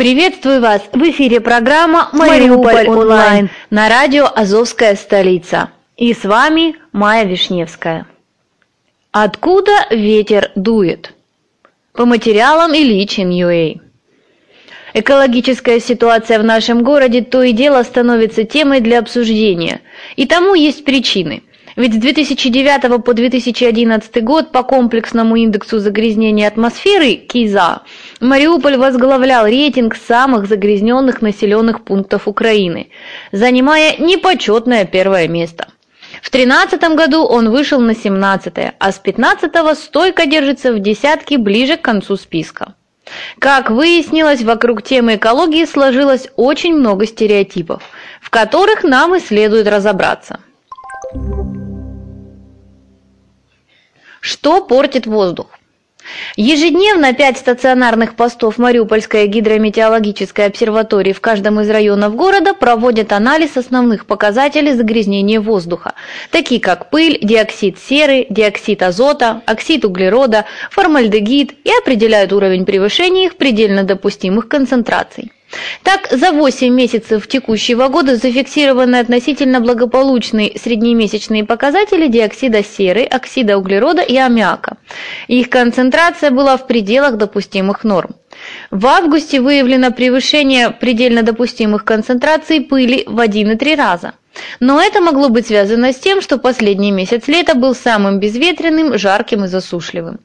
Приветствую вас! В эфире программа «Мариуполь онлайн» на радио «Азовская столица». И с вами Майя Вишневская. Откуда ветер дует? По материалам Ильич Ньюэй. Экологическая ситуация в нашем городе то и дело становится темой для обсуждения. И тому есть причины. Ведь с 2009 по 2011 год по комплексному индексу загрязнения атмосферы КИЗА Мариуполь возглавлял рейтинг самых загрязненных населенных пунктов Украины, занимая непочетное первое место. В 2013 году он вышел на 17 а с 15 стойко держится в десятке ближе к концу списка. Как выяснилось, вокруг темы экологии сложилось очень много стереотипов, в которых нам и следует разобраться. Что портит воздух? Ежедневно пять стационарных постов Мариупольской гидрометеорологической обсерватории в каждом из районов города проводят анализ основных показателей загрязнения воздуха, такие как пыль, диоксид серы, диоксид азота, оксид углерода, формальдегид и определяют уровень превышения их предельно допустимых концентраций. Так, за 8 месяцев текущего года зафиксированы относительно благополучные среднемесячные показатели диоксида серы, оксида углерода и аммиака. Их концентрация была в пределах допустимых норм. В августе выявлено превышение предельно допустимых концентраций пыли в 1,3 раза. Но это могло быть связано с тем, что последний месяц лета был самым безветренным, жарким и засушливым.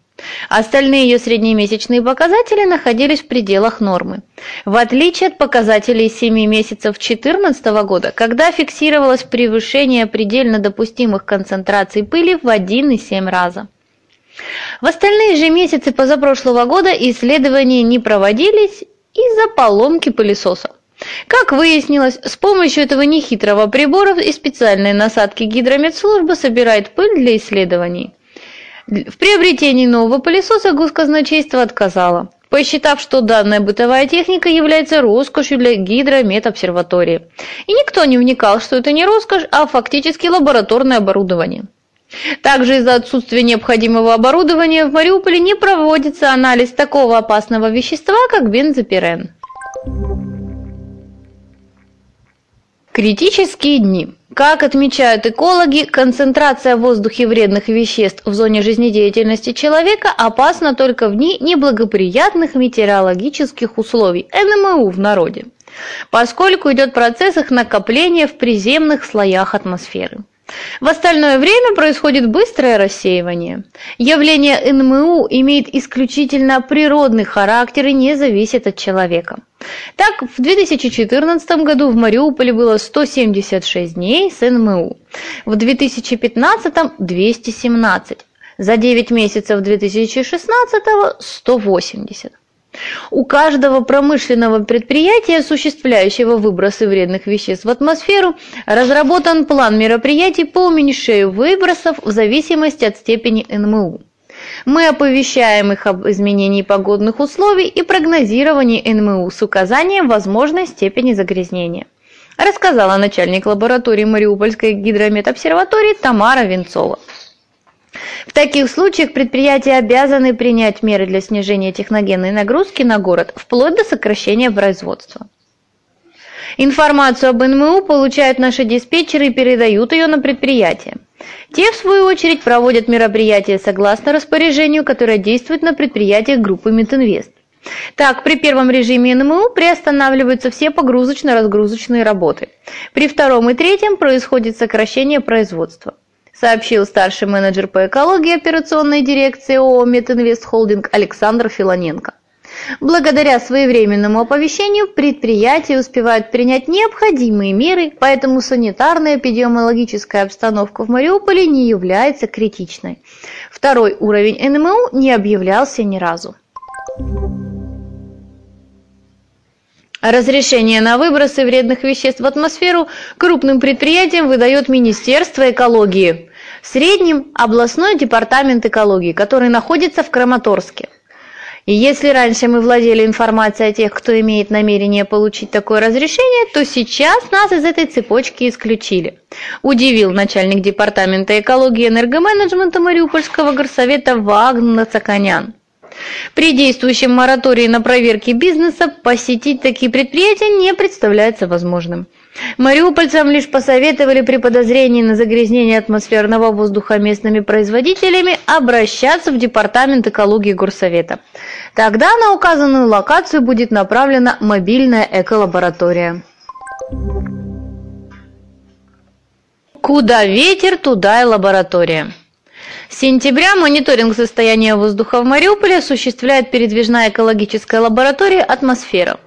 Остальные ее среднемесячные показатели находились в пределах нормы. В отличие от показателей 7 месяцев 2014 года, когда фиксировалось превышение предельно допустимых концентраций пыли в 1,7 раза. В остальные же месяцы позапрошлого года исследования не проводились из-за поломки пылесоса. Как выяснилось, с помощью этого нехитрого прибора и специальной насадки гидрометслужба собирает пыль для исследований. В приобретении нового пылесоса госказначейство отказало, посчитав, что данная бытовая техника является роскошью для гидрометобсерватории. И никто не вникал, что это не роскошь, а фактически лабораторное оборудование. Также из-за отсутствия необходимого оборудования в Мариуполе не проводится анализ такого опасного вещества, как бензопирен. Критические дни. Как отмечают экологи, концентрация в воздухе вредных веществ в зоне жизнедеятельности человека опасна только в дни неблагоприятных метеорологических условий, НМУ в народе, поскольку идет процесс их накопления в приземных слоях атмосферы. В остальное время происходит быстрое рассеивание. Явление НМУ имеет исключительно природный характер и не зависит от человека. Так, в 2014 году в Мариуполе было 176 дней с НМУ, в 2015 – 217, за 9 месяцев 2016 – 180. У каждого промышленного предприятия, осуществляющего выбросы вредных веществ в атмосферу, разработан план мероприятий по уменьшению выбросов в зависимости от степени НМУ. Мы оповещаем их об изменении погодных условий и прогнозировании НМУ с указанием возможной степени загрязнения, рассказала начальник лаборатории Мариупольской гидрометобсерватории Тамара Венцова. В таких случаях предприятия обязаны принять меры для снижения техногенной нагрузки на город, вплоть до сокращения производства. Информацию об НМУ получают наши диспетчеры и передают ее на предприятие. Те, в свою очередь, проводят мероприятия согласно распоряжению, которое действует на предприятиях группы Метинвест. Так, при первом режиме НМУ приостанавливаются все погрузочно-разгрузочные работы. При втором и третьем происходит сокращение производства сообщил старший менеджер по экологии операционной дирекции ООО «Метинвест Холдинг» Александр Филоненко. Благодаря своевременному оповещению предприятия успевают принять необходимые меры, поэтому санитарная эпидемиологическая обстановка в Мариуполе не является критичной. Второй уровень НМУ не объявлялся ни разу. Разрешение на выбросы вредных веществ в атмосферу крупным предприятиям выдает Министерство экологии. В среднем областной департамент экологии, который находится в Краматорске. И если раньше мы владели информацией о тех, кто имеет намерение получить такое разрешение, то сейчас нас из этой цепочки исключили. Удивил начальник департамента экологии и энергоменеджмента Мариупольского горсовета Вагн Цаканян. При действующем моратории на проверки бизнеса посетить такие предприятия не представляется возможным. Мариупольцам лишь посоветовали при подозрении на загрязнение атмосферного воздуха местными производителями обращаться в Департамент экологии Горсовета. Тогда на указанную локацию будет направлена мобильная эколаборатория. Куда ветер, туда и лаборатория. Сентября мониторинг состояния воздуха в Мариуполе осуществляет передвижная экологическая лаборатория «Атмосфера».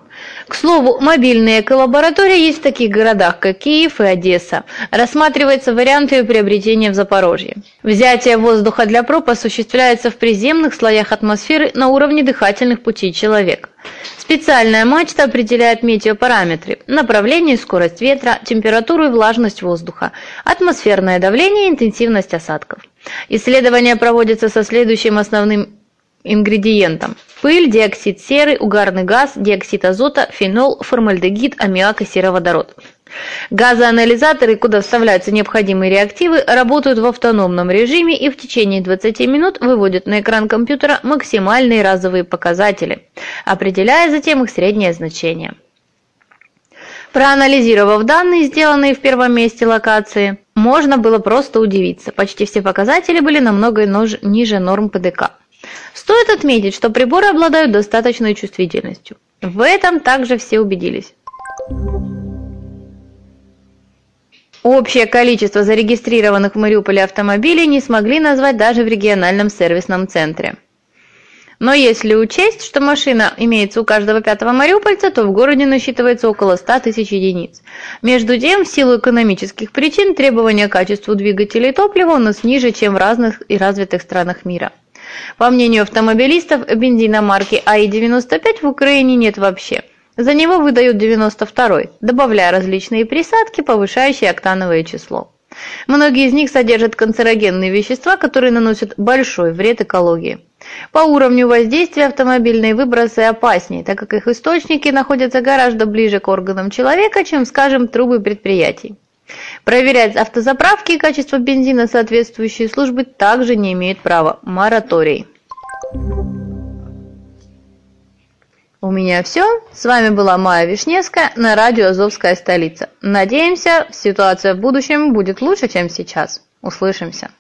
К слову, мобильные эколаборатории есть в таких городах, как Киев и Одесса. Рассматривается вариант ее приобретения в Запорожье. Взятие воздуха для проб осуществляется в приземных слоях атмосферы на уровне дыхательных путей человека. Специальная мачта определяет метеопараметры – направление скорость ветра, температуру и влажность воздуха, атмосферное давление и интенсивность осадков. Исследования проводятся со следующим основным ингредиентам. Пыль, диоксид серы, угарный газ, диоксид азота, фенол, формальдегид, аммиак и сероводород. Газоанализаторы, куда вставляются необходимые реактивы, работают в автономном режиме и в течение 20 минут выводят на экран компьютера максимальные разовые показатели, определяя затем их среднее значение. Проанализировав данные, сделанные в первом месте локации, можно было просто удивиться. Почти все показатели были намного ниже норм ПДК. Стоит отметить, что приборы обладают достаточной чувствительностью. В этом также все убедились. Общее количество зарегистрированных в Мариуполе автомобилей не смогли назвать даже в региональном сервисном центре. Но если учесть, что машина имеется у каждого пятого мариупольца, то в городе насчитывается около 100 тысяч единиц. Между тем, в силу экономических причин, требования к качеству двигателей топлива у нас ниже, чем в разных и развитых странах мира. По мнению автомобилистов, бензина марки АИ-95 в Украине нет вообще. За него выдают 92-й, добавляя различные присадки, повышающие октановое число. Многие из них содержат канцерогенные вещества, которые наносят большой вред экологии. По уровню воздействия автомобильные выбросы опаснее, так как их источники находятся гораздо ближе к органам человека, чем, скажем, трубы предприятий. Проверять автозаправки и качество бензина соответствующие службы также не имеют права. Мораторий. У меня все. С вами была Майя Вишневская на радио «Азовская столица». Надеемся, ситуация в будущем будет лучше, чем сейчас. Услышимся.